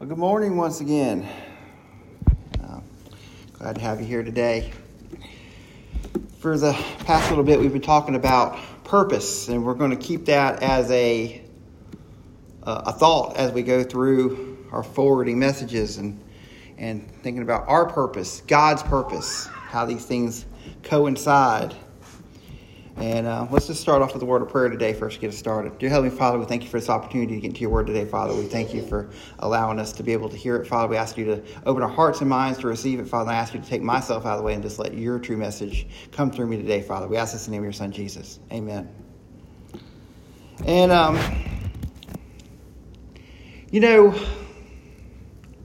Well, good morning once again. Uh, glad to have you here today. For the past little bit, we've been talking about purpose, and we're going to keep that as a uh, a thought as we go through our forwarding messages and and thinking about our purpose, God's purpose, how these things coincide. And uh, let's just start off with a word of prayer today first get us started. Dear Heavenly Father, we thank you for this opportunity to get into your word today, Father. We thank you for allowing us to be able to hear it, Father. We ask you to open our hearts and minds to receive it, Father. I ask you to take myself out of the way and just let your true message come through me today, Father. We ask this in the name of your Son, Jesus. Amen. And, um, you know,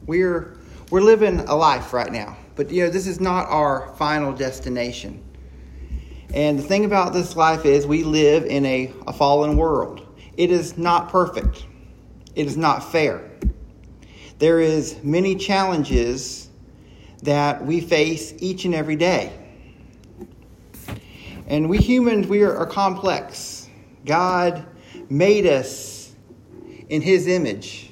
we're, we're living a life right now, but, you know, this is not our final destination. And the thing about this life is we live in a, a fallen world. It is not perfect. It is not fair. There is many challenges that we face each and every day. And we humans, we are, are complex. God made us in his image.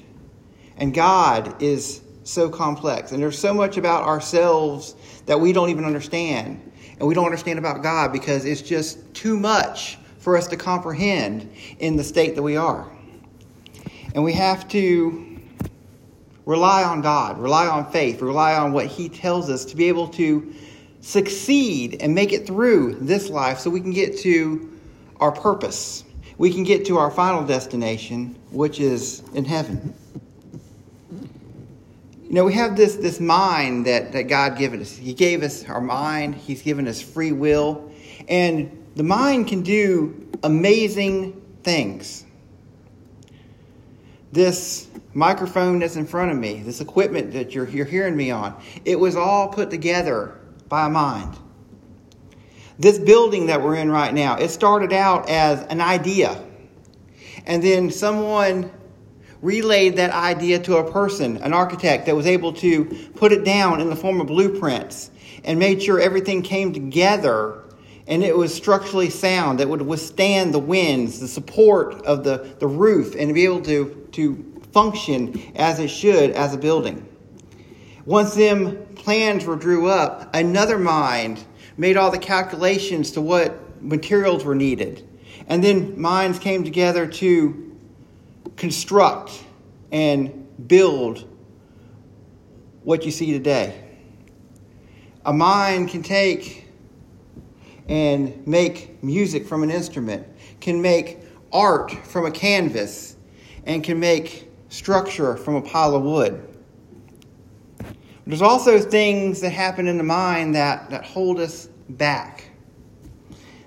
And God is so complex. And there's so much about ourselves that we don't even understand and we don't understand about God because it's just too much for us to comprehend in the state that we are. And we have to rely on God, rely on faith, rely on what He tells us to be able to succeed and make it through this life so we can get to our purpose. We can get to our final destination, which is in heaven. You know, we have this, this mind that, that God given us. He gave us our mind, He's given us free will, and the mind can do amazing things. This microphone that's in front of me, this equipment that you're, you're hearing me on, it was all put together by a mind. This building that we're in right now, it started out as an idea. And then someone relayed that idea to a person, an architect, that was able to put it down in the form of blueprints and made sure everything came together and it was structurally sound that would withstand the winds, the support of the, the roof, and be able to, to function as it should as a building. Once them plans were drew up, another mind made all the calculations to what materials were needed. And then minds came together to construct and build what you see today. A mind can take and make music from an instrument, can make art from a canvas, and can make structure from a pile of wood. There's also things that happen in the mind that, that hold us back,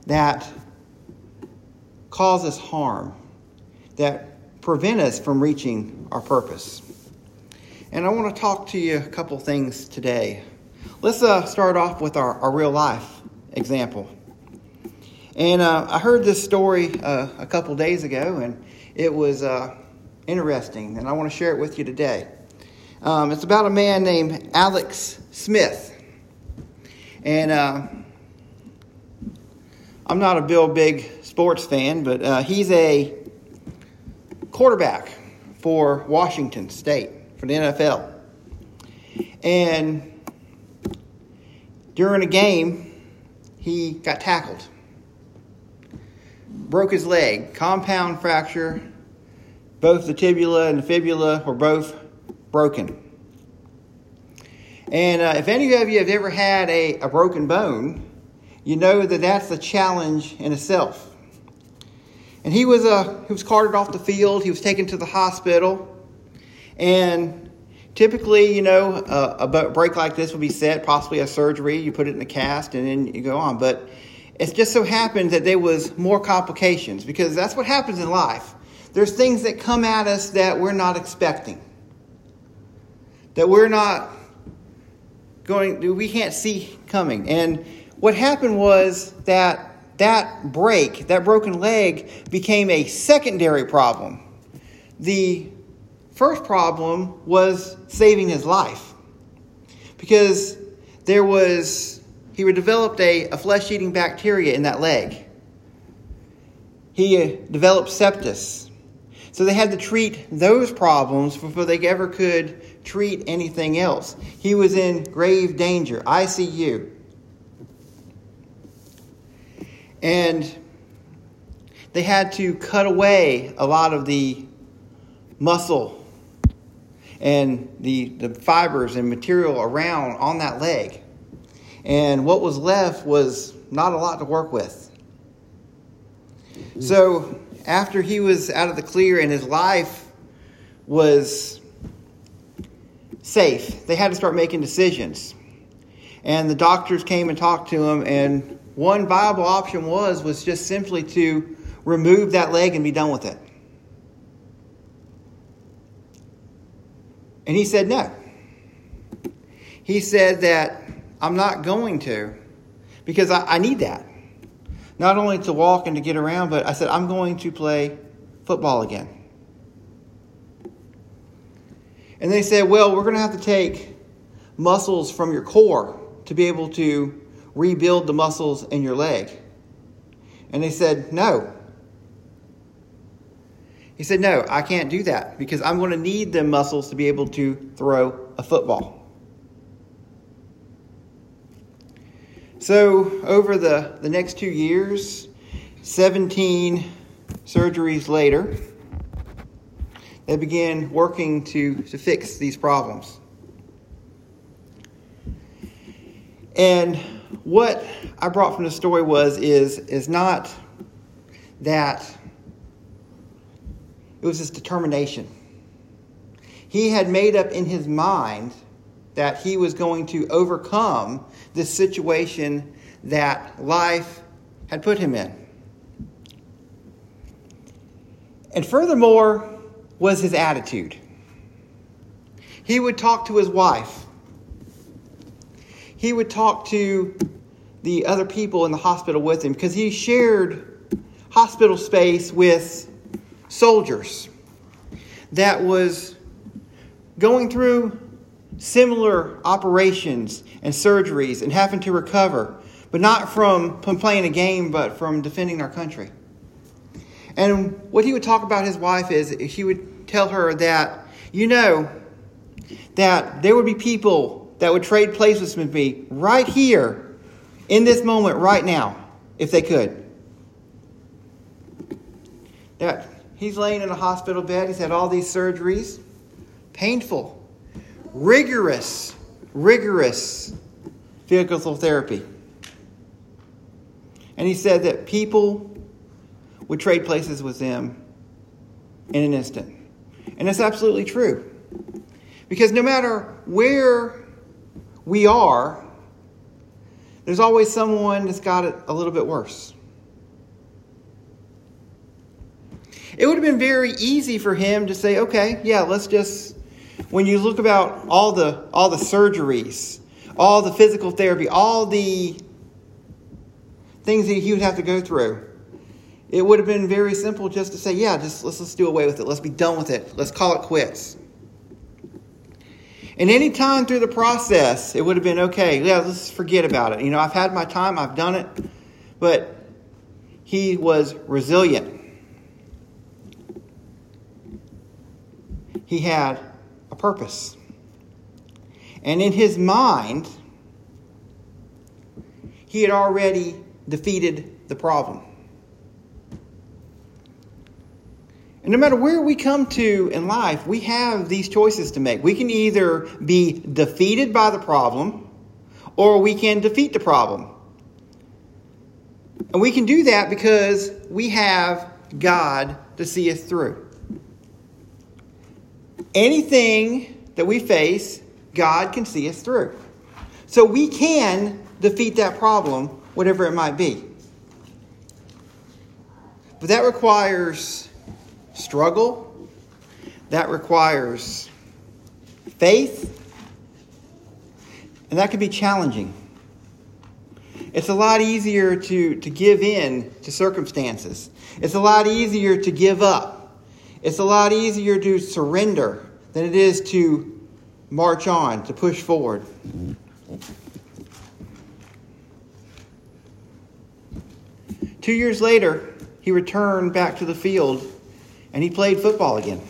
that cause us harm, that prevent us from reaching our purpose. And I want to talk to you a couple things today. Let's uh, start off with our, our real life example. And uh, I heard this story uh, a couple days ago, and it was uh, interesting, and I want to share it with you today. Um, it's about a man named Alex Smith. And uh, I'm not a Bill Big sports fan, but uh, he's a quarterback for Washington State, for the NFL. And during a game, he got tackled, broke his leg, compound fracture. Both the tibia and the fibula were both broken. And uh, if any of you have ever had a, a broken bone, you know that that's a challenge in itself. And he was, uh, he was carted off the field. He was taken to the hospital. And typically, you know, uh, a break like this would be set, possibly a surgery. You put it in a cast and then you go on. But it just so happened that there was more complications because that's what happens in life. There's things that come at us that we're not expecting, that we're not going, we can't see coming. And what happened was that that break, that broken leg, became a secondary problem. The first problem was saving his life because there was, he developed a, a flesh eating bacteria in that leg. He uh, developed sepsis. So they had to treat those problems before they ever could treat anything else. He was in grave danger, ICU. And they had to cut away a lot of the muscle and the, the fibers and material around on that leg. And what was left was not a lot to work with. So after he was out of the clear and his life was safe, they had to start making decisions. And the doctors came and talked to him, and one viable option was was just simply to remove that leg and be done with it. And he said no. He said that I'm not going to because I, I need that not only to walk and to get around, but I said, I'm going to play football again. And they said, Well, we're going to have to take muscles from your core to be able to rebuild the muscles in your leg. And they said, No. He said, No, I can't do that because I'm going to need them muscles to be able to throw a football. So, over the, the next two years, 17 surgeries later, they began working to, to fix these problems. And what I brought from the story was is, is not that it was his determination. He had made up in his mind that he was going to overcome this situation that life had put him in. And furthermore, was his attitude. He would talk to his wife. He would talk to the other people in the hospital with him because he shared hospital space with soldiers that was going through similar operations and surgeries and having to recover, but not from, playing a game, but from defending our country. And what he would talk about his wife is he would tell her that, you know, that there would be people that would trade places with me right here in this moment, right now, if they could. That he's laying in a hospital bed, he's had all these surgeries, painful rigorous, rigorous physical therapy. And he said that people would trade places with them in an instant. And that's absolutely true. Because no matter where we are, there's always someone that's got it a little bit worse. It would have been very easy for him to say, okay, yeah, let's just when you look about all the all the surgeries, all the physical therapy, all the things that he would have to go through, it would have been very simple just to say, yeah, just let's let's do away with it. Let's be done with it. Let's call it quits. And any time through the process, it would have been okay. Yeah, let's forget about it. You know, I've had my time, I've done it, but he was resilient. He had a purpose. And in his mind, he had already defeated the problem. And no matter where we come to in life, we have these choices to make. We can either be defeated by the problem or we can defeat the problem. And we can do that because we have God to see us through. Anything that we face, God can see us through. So we can defeat that problem, whatever it might be. But that requires struggle, that requires faith, and that can be challenging. It's a lot easier to, to give in to circumstances. It's a lot easier to give up. It's a lot easier to surrender than it is to march on, to push forward. Two years later, he returned back to the field and he played football again.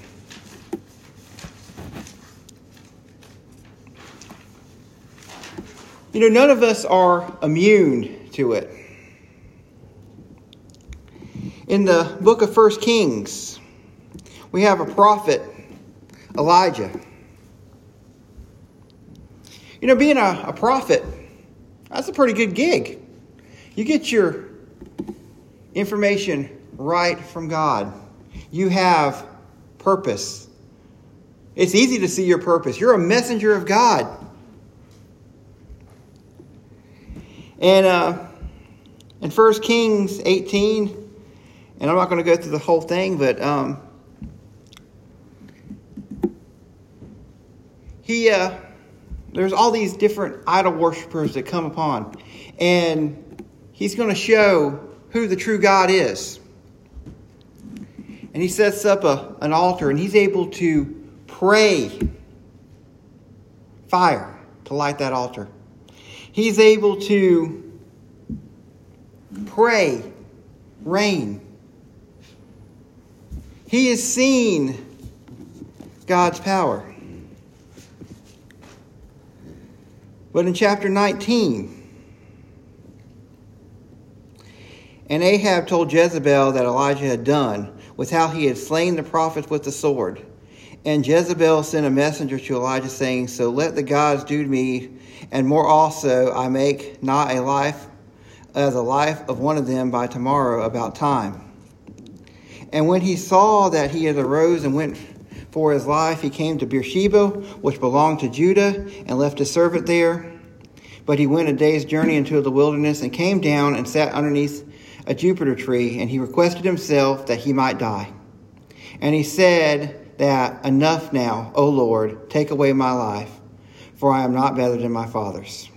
You know, none of us are immune to it. In the book of First Kings, we have a prophet, Elijah. You know, being a, a prophet, that's a pretty good gig. You get your information right from God. You have purpose. It's easy to see your purpose. You're a messenger of God. And uh, in 1 Kings 18, and I'm not going to go through the whole thing, but um, he uh, there's all these different idol worshippers that come upon, and he's going to show who the true God is. And he sets up a, an altar, and he's able to pray fire to light that altar. He's able to pray rain. He has seen God's power. But in chapter 19, and Ahab told Jezebel that Elijah had done with how he had slain the prophets with the sword. And Jezebel sent a messenger to Elijah, saying, So let the gods do to me, and more also, I make not a life as the life of one of them by tomorrow about time. And when he saw that he had arose and went for his life, he came to Beersheba, which belonged to Judah, and left his servant there. But he went a day's journey into the wilderness and came down and sat underneath a juniper tree, and he requested himself that he might die. And he said that, Enough now, O Lord, take away my life, for I am not better than my fathers.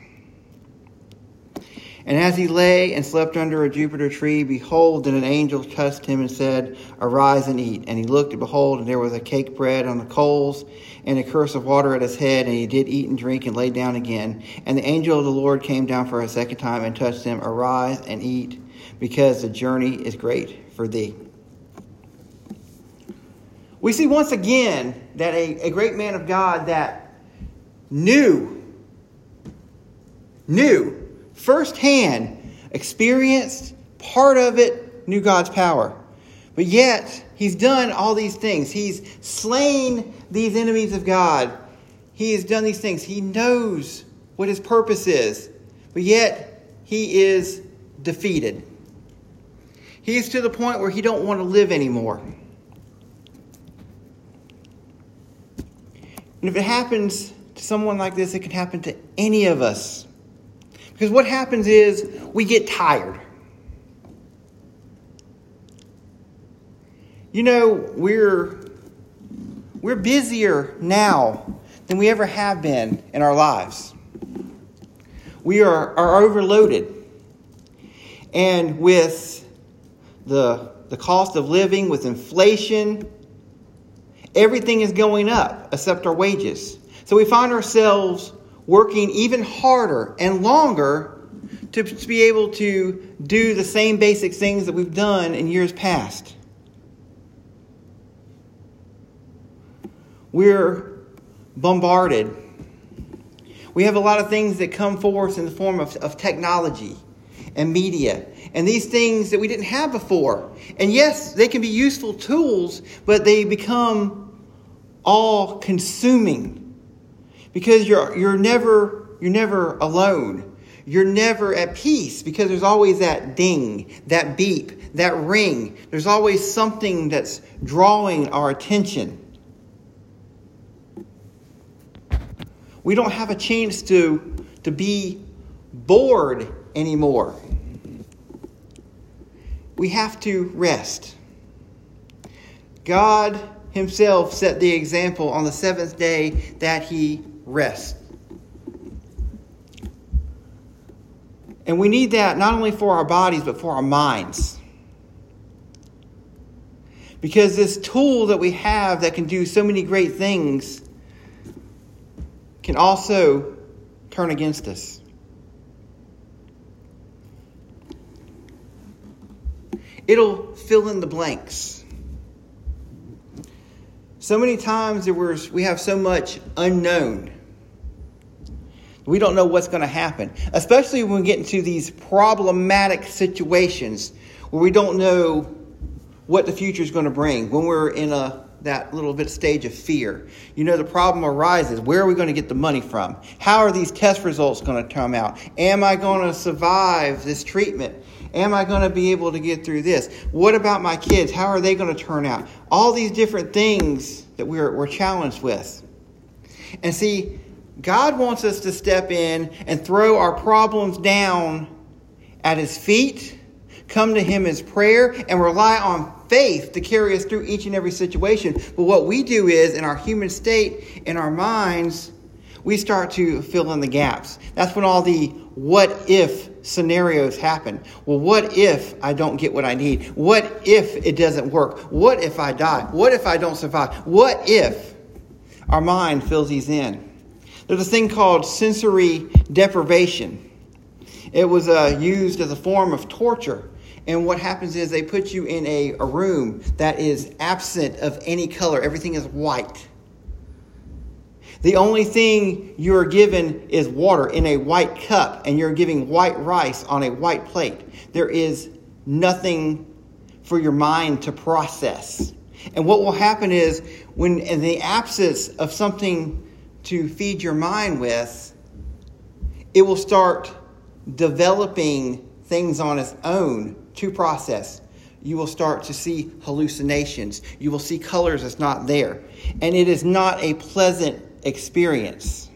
And as he lay and slept under a juniper tree, behold, then an angel touched him and said, Arise and eat. And he looked, and behold, and there was a cake bread on the coals, and a cruse of water at his head. And he did eat and drink, and lay down again. And the angel of the Lord came down for a second time and touched him, Arise and eat, because the journey is great for thee. We see once again that a, a great man of God that knew, knew firsthand, experienced part of it, knew God's power. But yet, he's done all these things. He's slain these enemies of God. He has done these things. He knows what his purpose is. But yet, he is defeated. He's to the point where he don't want to live anymore. And if it happens to someone like this, it can happen to any of us. Because what happens is we get tired. You know, we're we're busier now than we ever have been in our lives. We are, are overloaded. And with the, the cost of living, with inflation, everything is going up except our wages. So we find ourselves working even harder and longer to, be able to do the same basic things that we've done in years past. We're bombarded. We have a lot of things that come forth in the form of, of technology and media and these things that we didn't have before. And yes, they can be useful tools, but they become all consuming because you're, you're, never, you're never alone. You're never at peace because there's always that ding, that beep, that ring. There's always something that's drawing our attention. We don't have a chance to, to be bored anymore. We have to rest. God Himself set the example on the seventh day that He rests. And we need that not only for our bodies, but for our minds. Because this tool that we have that can do so many great things can also turn against us. It'll fill in the blanks. So many times there was, we have so much unknown. We don't know what's going to happen, especially when we get into these problematic situations where we don't know what the future is going to bring. When we're in a that little bit stage of fear, you know the problem arises. Where are we going to get the money from? How are these test results going to come out? Am I going to survive this treatment? Am I going to be able to get through this? What about my kids? How are they going to turn out? All these different things that we're, we're challenged with. And see, God wants us to step in and throw our problems down at His feet, come to Him as prayer, and rely on faith to carry us through each and every situation. But what we do is, in our human state, in our minds, we start to fill in the gaps. That's when all the what if scenarios happen. Well, what if I don't get what I need? What if it doesn't work? What if I die? What if I don't survive? What if our mind fills these in? There's a thing called sensory deprivation. It was uh, used as a form of torture. And what happens is they put you in a, a room that is absent of any color, everything is white. The only thing you're given is water in a white cup, and you're giving white rice on a white plate. There is nothing for your mind to process. And what will happen is, when in the absence of something to feed your mind with, it will start developing things on its own to process. You will start to see hallucinations. You will see colors that's not there. And it is not a pleasant experience.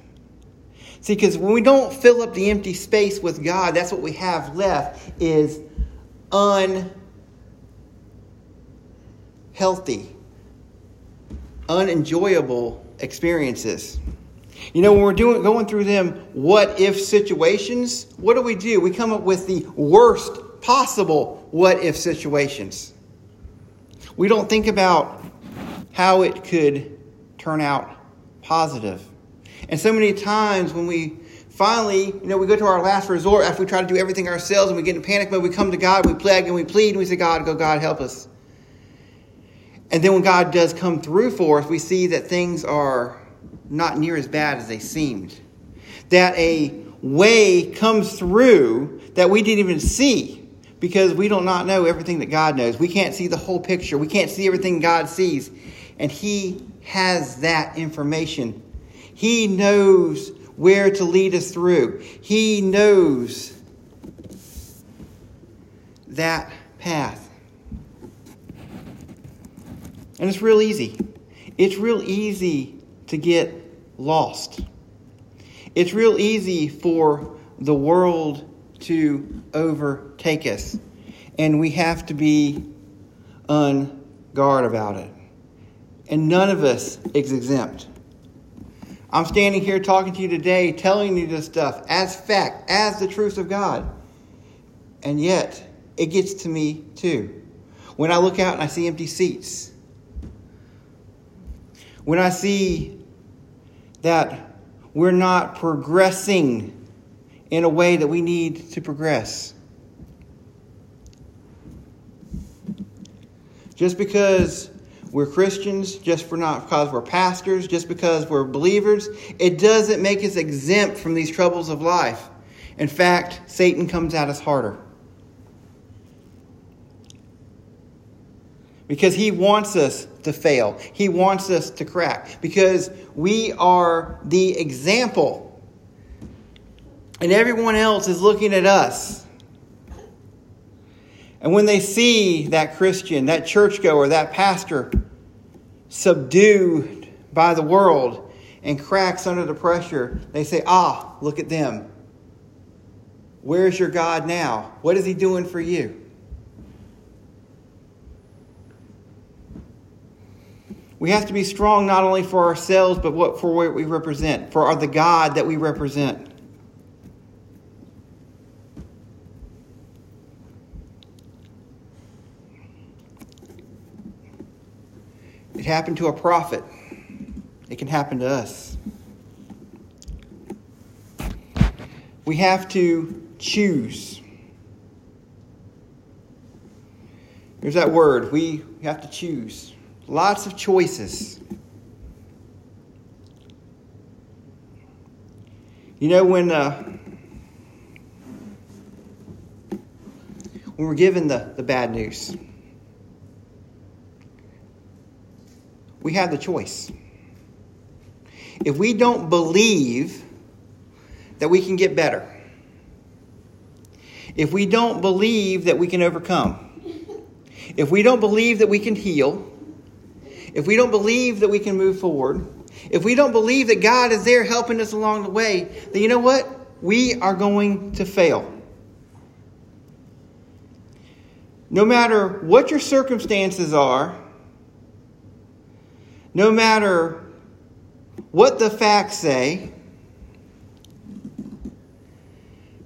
See, because when we don't fill up the empty space with God, that's what we have left is unhealthy, unenjoyable experiences. You know, when we're doing going through them what if situations, what do we do? We come up with the worst possible what if situations. We don't think about how it could turn out positive. And so many times when we finally, you know, we go to our last resort after we try to do everything ourselves and we get in panic mode, we come to God, we plague and we plead, and we say, God, go, God, help us. And then when God does come through for us, we see that things are not near as bad as they seemed. That a way comes through that we didn't even see because we do not know everything that God knows. We can't see the whole picture. We can't see everything God sees. And He has that information. He knows where to lead us through. He knows that path. And it's real easy. It's real easy to get lost. It's real easy for the world to overtake us. And we have to be on guard about it. And none of us is exempt. I'm standing here talking to you today, telling you this stuff as fact, as the truth of God. And yet, it gets to me too. When I look out and I see empty seats, when I see that we're not progressing in a way that we need to progress. Just because we're Christians, just for not because we're pastors, just because we're believers, it doesn't make us exempt from these troubles of life. In fact, Satan comes at us harder. Because he wants us to fail. He wants us to crack. Because we are the example and everyone else is looking at us. And when they see that Christian, that churchgoer, that pastor subdued by the world and cracks under the pressure, they say, Ah, look at them. Where's your God now? What is he doing for you? We have to be strong not only for ourselves, but what for what we represent, for the God that we represent. happened to a prophet, it can happen to us. We have to choose. There's that word. We have to choose. Lots of choices. You know, when, uh, when we're given the, the bad news, we have the choice. If we don't believe that we can get better, if we don't believe that we can overcome, if we don't believe that we can heal, if we don't believe that we can move forward, if we don't believe that God is there helping us along the way, then you know what? We are going to fail. No matter what your circumstances are, no matter what the facts say,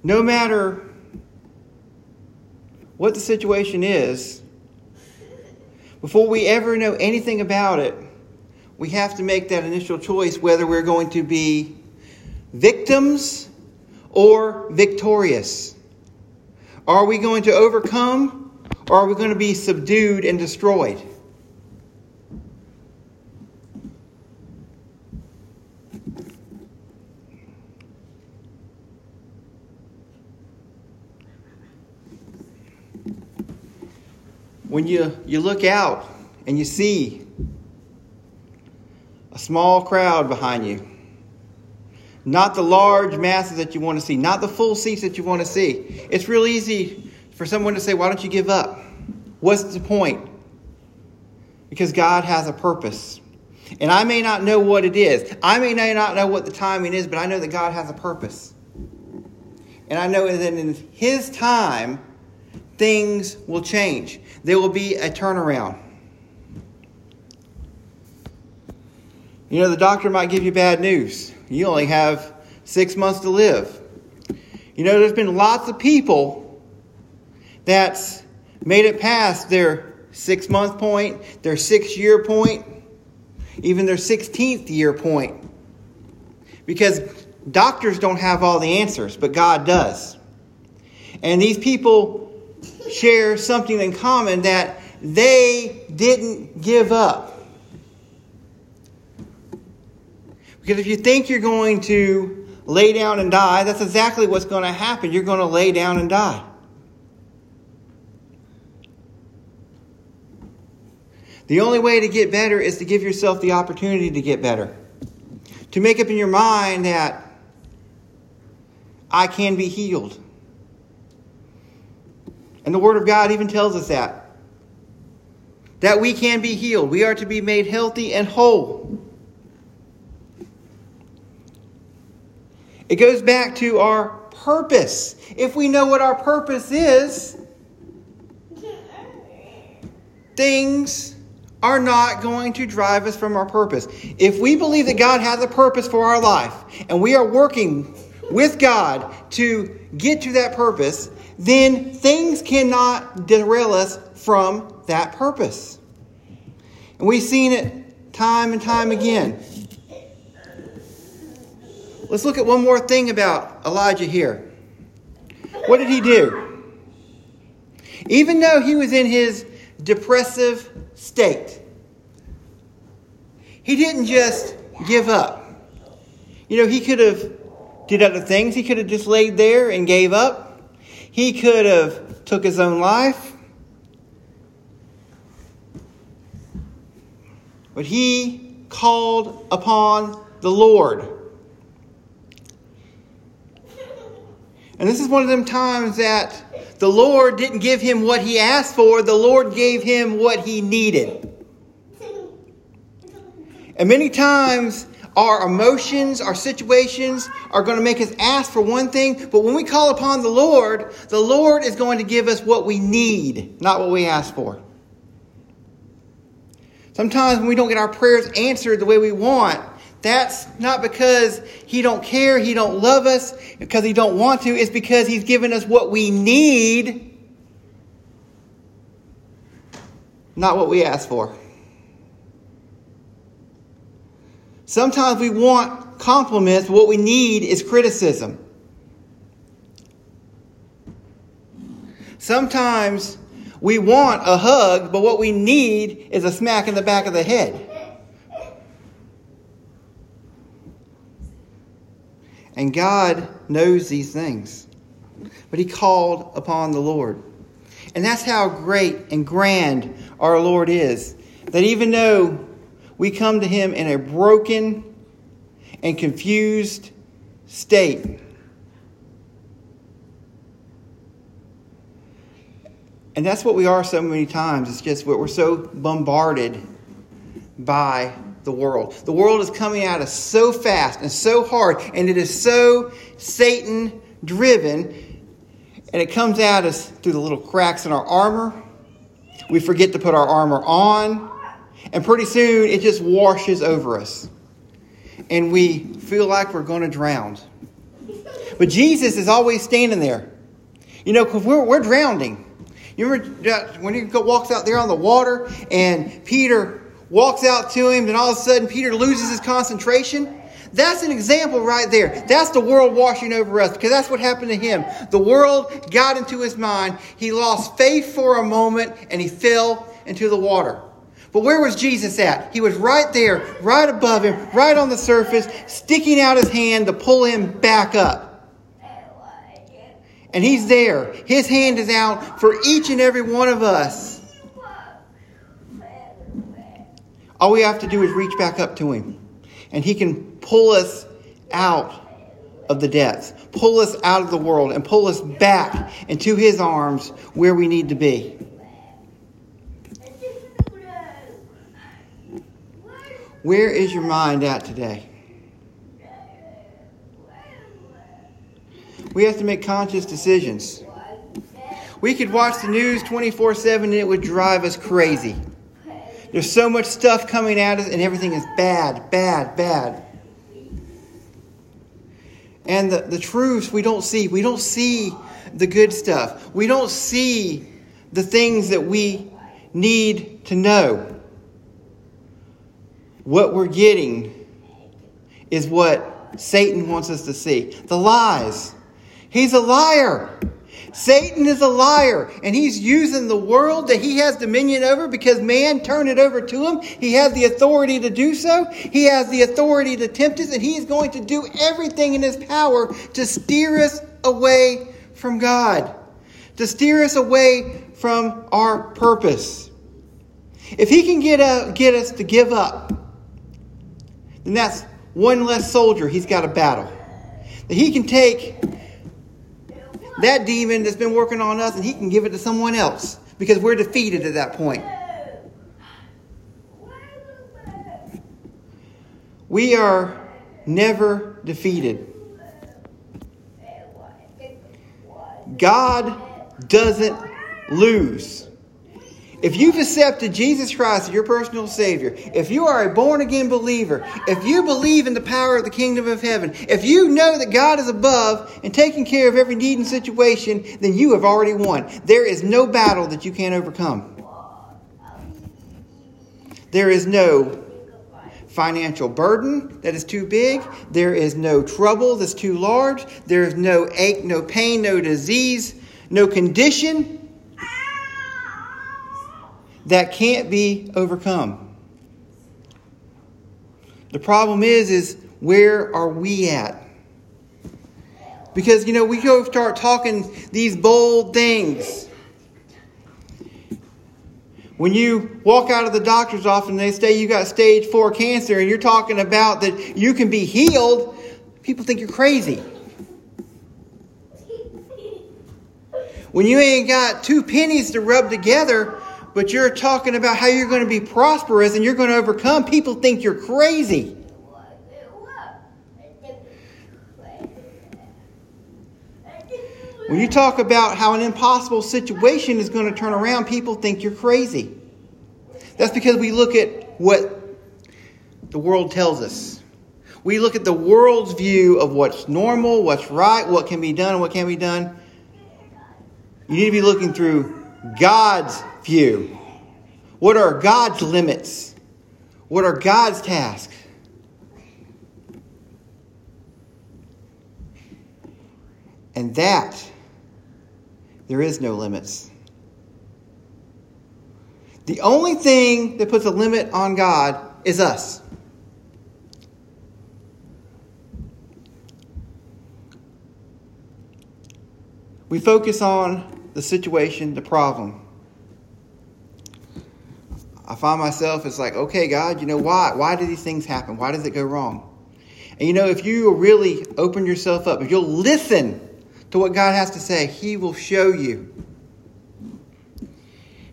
no matter what the situation is, before we ever know anything about it, we have to make that initial choice whether we're going to be victims or victorious. Are we going to overcome or are we going to be subdued and destroyed? When you, you look out and you see a small crowd behind you, not the large masses that you want to see, not the full seats that you want to see, it's real easy for someone to say, Why don't you give up? What's the point? Because God has a purpose. And I may not know what it is. I may not know what the timing is, but I know that God has a purpose. And I know that in His time, things will change. There will be a turnaround. You know, the doctor might give you bad news. You only have six months to live. You know, there's been lots of people that's made it past their six month point, their six year point, even their 16th year point. Because doctors don't have all the answers, but God does. And these people share something in common that they didn't give up. Because if you think you're going to lay down and die, that's exactly what's going to happen. You're going to lay down and die. The only way to get better is to give yourself the opportunity to get better. To make up in your mind that I can be healed. And the Word of God even tells us that. That we can be healed. We are to be made healthy and whole. It goes back to our purpose. If we know what our purpose is, things are not going to drive us from our purpose. If we believe that God has a purpose for our life and we are working with God to get to that purpose, then things cannot derail us from that purpose. And we've seen it time and time again. Let's look at one more thing about Elijah here. What did he do? Even though he was in his depressive state, he didn't just give up. You know, he could have did other things. He could have just laid there and gave up. He could have took his own life. But he called upon the Lord. And this is one of them times that the Lord didn't give him what he asked for, the Lord gave him what he needed. And many times our emotions, our situations are going to make us ask for one thing, but when we call upon the Lord, the Lord is going to give us what we need, not what we ask for. Sometimes when we don't get our prayers answered the way we want, that's not because he don't care, he don't love us, because he don't want to. It's because he's given us what we need, not what we ask for. Sometimes we want compliments, what we need is criticism. Sometimes we want a hug, but what we need is a smack in the back of the head. And God knows these things. But he called upon the Lord. And that's how great and grand our Lord is. That even though we come to him in a broken and confused state, and that's what we are so many times. It's just what we're so bombarded by the world. The world is coming at us so fast and so hard, and it is so Satan driven, and it comes at us through the little cracks in our armor. We forget to put our armor on, and pretty soon it just washes over us, and we feel like we're going to drown. But Jesus is always standing there. You know, because we're, we're drowning. You remember when he walks out there on the water and Peter walks out to him, and all of a sudden Peter loses his concentration. That's an example right there. That's the world washing over us because that's what happened to him. The world got into his mind. He lost faith for a moment and he fell into the water. But where was Jesus at? He was right there, right above him, right on the surface, sticking out his hand to pull him back up. And he's there. His hand is out for each and every one of us. All we have to do is reach back up to Him, and He can pull us out of the depths, pull us out of the world, and pull us back into His arms where we need to be. Where is your mind at today? We have to make conscious decisions. We could watch the news 24 7 and it would drive us crazy. There's so much stuff coming at us, and everything is bad, bad, bad. And the, the truths we don't see. We don't see the good stuff. We don't see the things that we need to know. What we're getting is what Satan wants us to see the lies. He's a liar. Satan is a liar, and he's using the world that he has dominion over because man turned it over to him. He has the authority to do so. He has the authority to tempt us, and he's going to do everything in his power to steer us away from God, to steer us away from our purpose. If he can get, a, get us to give up, then that's one less soldier he's got to battle. That he can take that demon that's been working on us and he can give it to someone else because we're defeated at that point. We are never defeated. God doesn't lose. If you've accepted Jesus Christ as your personal Savior, if you are a born again believer, if you believe in the power of the kingdom of heaven, if you know that God is above and taking care of every need and situation, then you have already won. There is no battle that you can't overcome. There is no financial burden that is too big. There is no trouble that's too large. There is no ache, no pain, no disease, no condition that can't be overcome. The problem is, is where are we at? Because, you know, we go start talking these bold things. When you walk out of the doctor's office and they say you got stage four cancer and you're talking about that you can be healed, people think you're crazy. When you ain't got two pennies to rub together but you're talking about how you're going to be prosperous and you're going to overcome, people think you're crazy. When you talk about how an impossible situation is going to turn around, people think you're crazy. That's because we look at what the world tells us. We look at the world's view of what's normal, what's right, what can be done, and what can't be done. You need to be looking through God's view? What are God's limits? What are God's tasks? And that, there is no limits. The only thing that puts a limit on God is us. We focus on the situation, the problem. I find myself, it's like, okay, God, you know, why? Why do these things happen? Why does it go wrong? And you know, if you really open yourself up, if you'll listen to what God has to say, He will show you.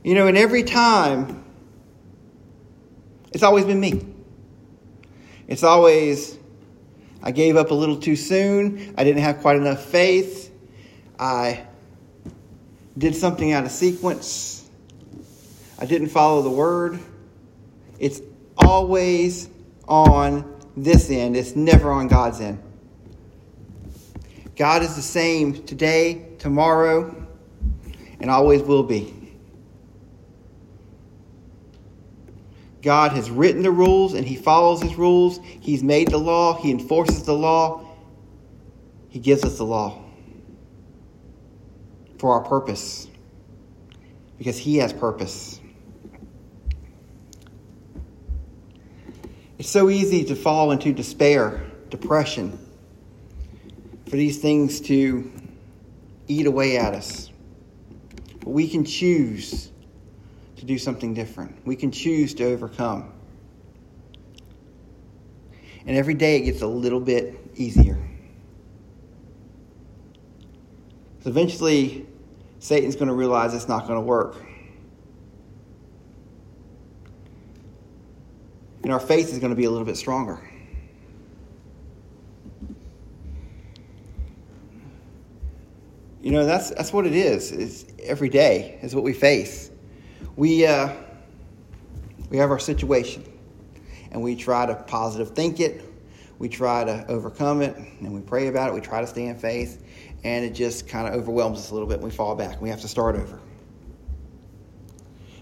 You know, and every time, it's always been me. It's always, I gave up a little too soon. I didn't have quite enough faith. I did something out of sequence. I didn't follow the word. It's always on this end, it's never on God's end. God is the same today, tomorrow, and always will be. God has written the rules and he follows his rules. He's made the law, he enforces the law. He gives us the law for our purpose because he has purpose. It's so easy to fall into despair, depression, for these things to eat away at us. But we can choose to do something different. We can choose to overcome. And every day it gets a little bit easier. So eventually, Satan's going to realize it's not going to work. And our faith is going to be a little bit stronger. You know, that's, that's what it is. It's every day is what we face. We, uh, we have our situation, and we try to positive think it. We try to overcome it, and we pray about it. We try to stay in faith, and it just kind of overwhelms us a little bit. And we fall back. We have to start over.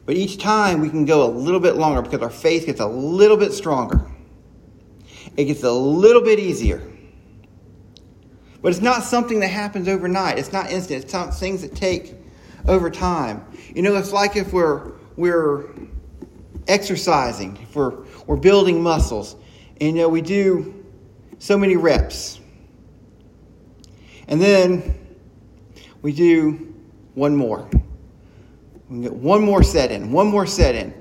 But each time we can go a little bit longer because our faith gets a little bit stronger. It gets a little bit easier. But it's not something that happens overnight. It's not instant. It's not things that take over time. You know, it's like if we're we're exercising, if we're we're building muscles, and you know we do so many reps. And then we do one more. We can get one more set in, one more set in.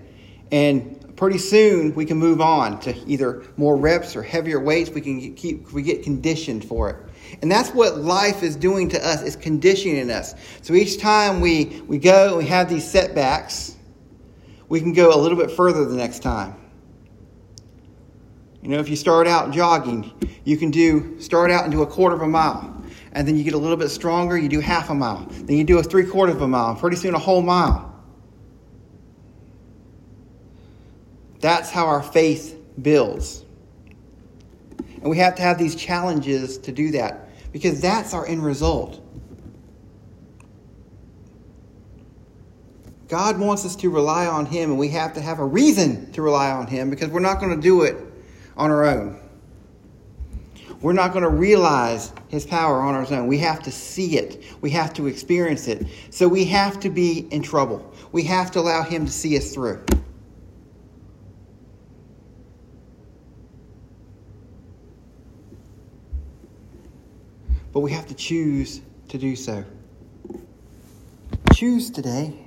And pretty soon we can move on to either more reps or heavier weights. We can keep we get conditioned for it. And that's what life is doing to us, is conditioning us. So each time we, we go and we have these setbacks, we can go a little bit further the next time. You know, if you start out jogging, you can do start out and do a quarter of a mile and then you get a little bit stronger, you do half a mile. Then you do a three quarter of a mile, pretty soon a whole mile. That's how our faith builds. And we have to have these challenges to do that because that's our end result. God wants us to rely on Him, and we have to have a reason to rely on Him because we're not going to do it on our own we're not going to realize his power on our own. We have to see it. We have to experience it. So we have to be in trouble. We have to allow him to see us through. But we have to choose to do so. Choose today.